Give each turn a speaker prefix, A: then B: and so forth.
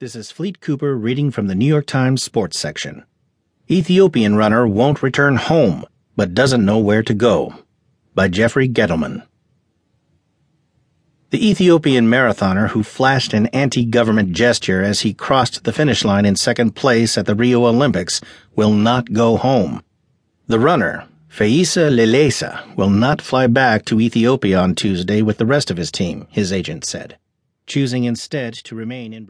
A: This is Fleet Cooper reading from the New York Times sports section. Ethiopian runner won't return home, but doesn't know where to go. By Jeffrey Gettleman. The Ethiopian marathoner who flashed an anti government gesture as he crossed the finish line in second place at the Rio Olympics will not go home. The runner, Feyisa Lilesa, will not fly back to Ethiopia on Tuesday with the rest of his team, his agent said, choosing instead to remain in Brazil.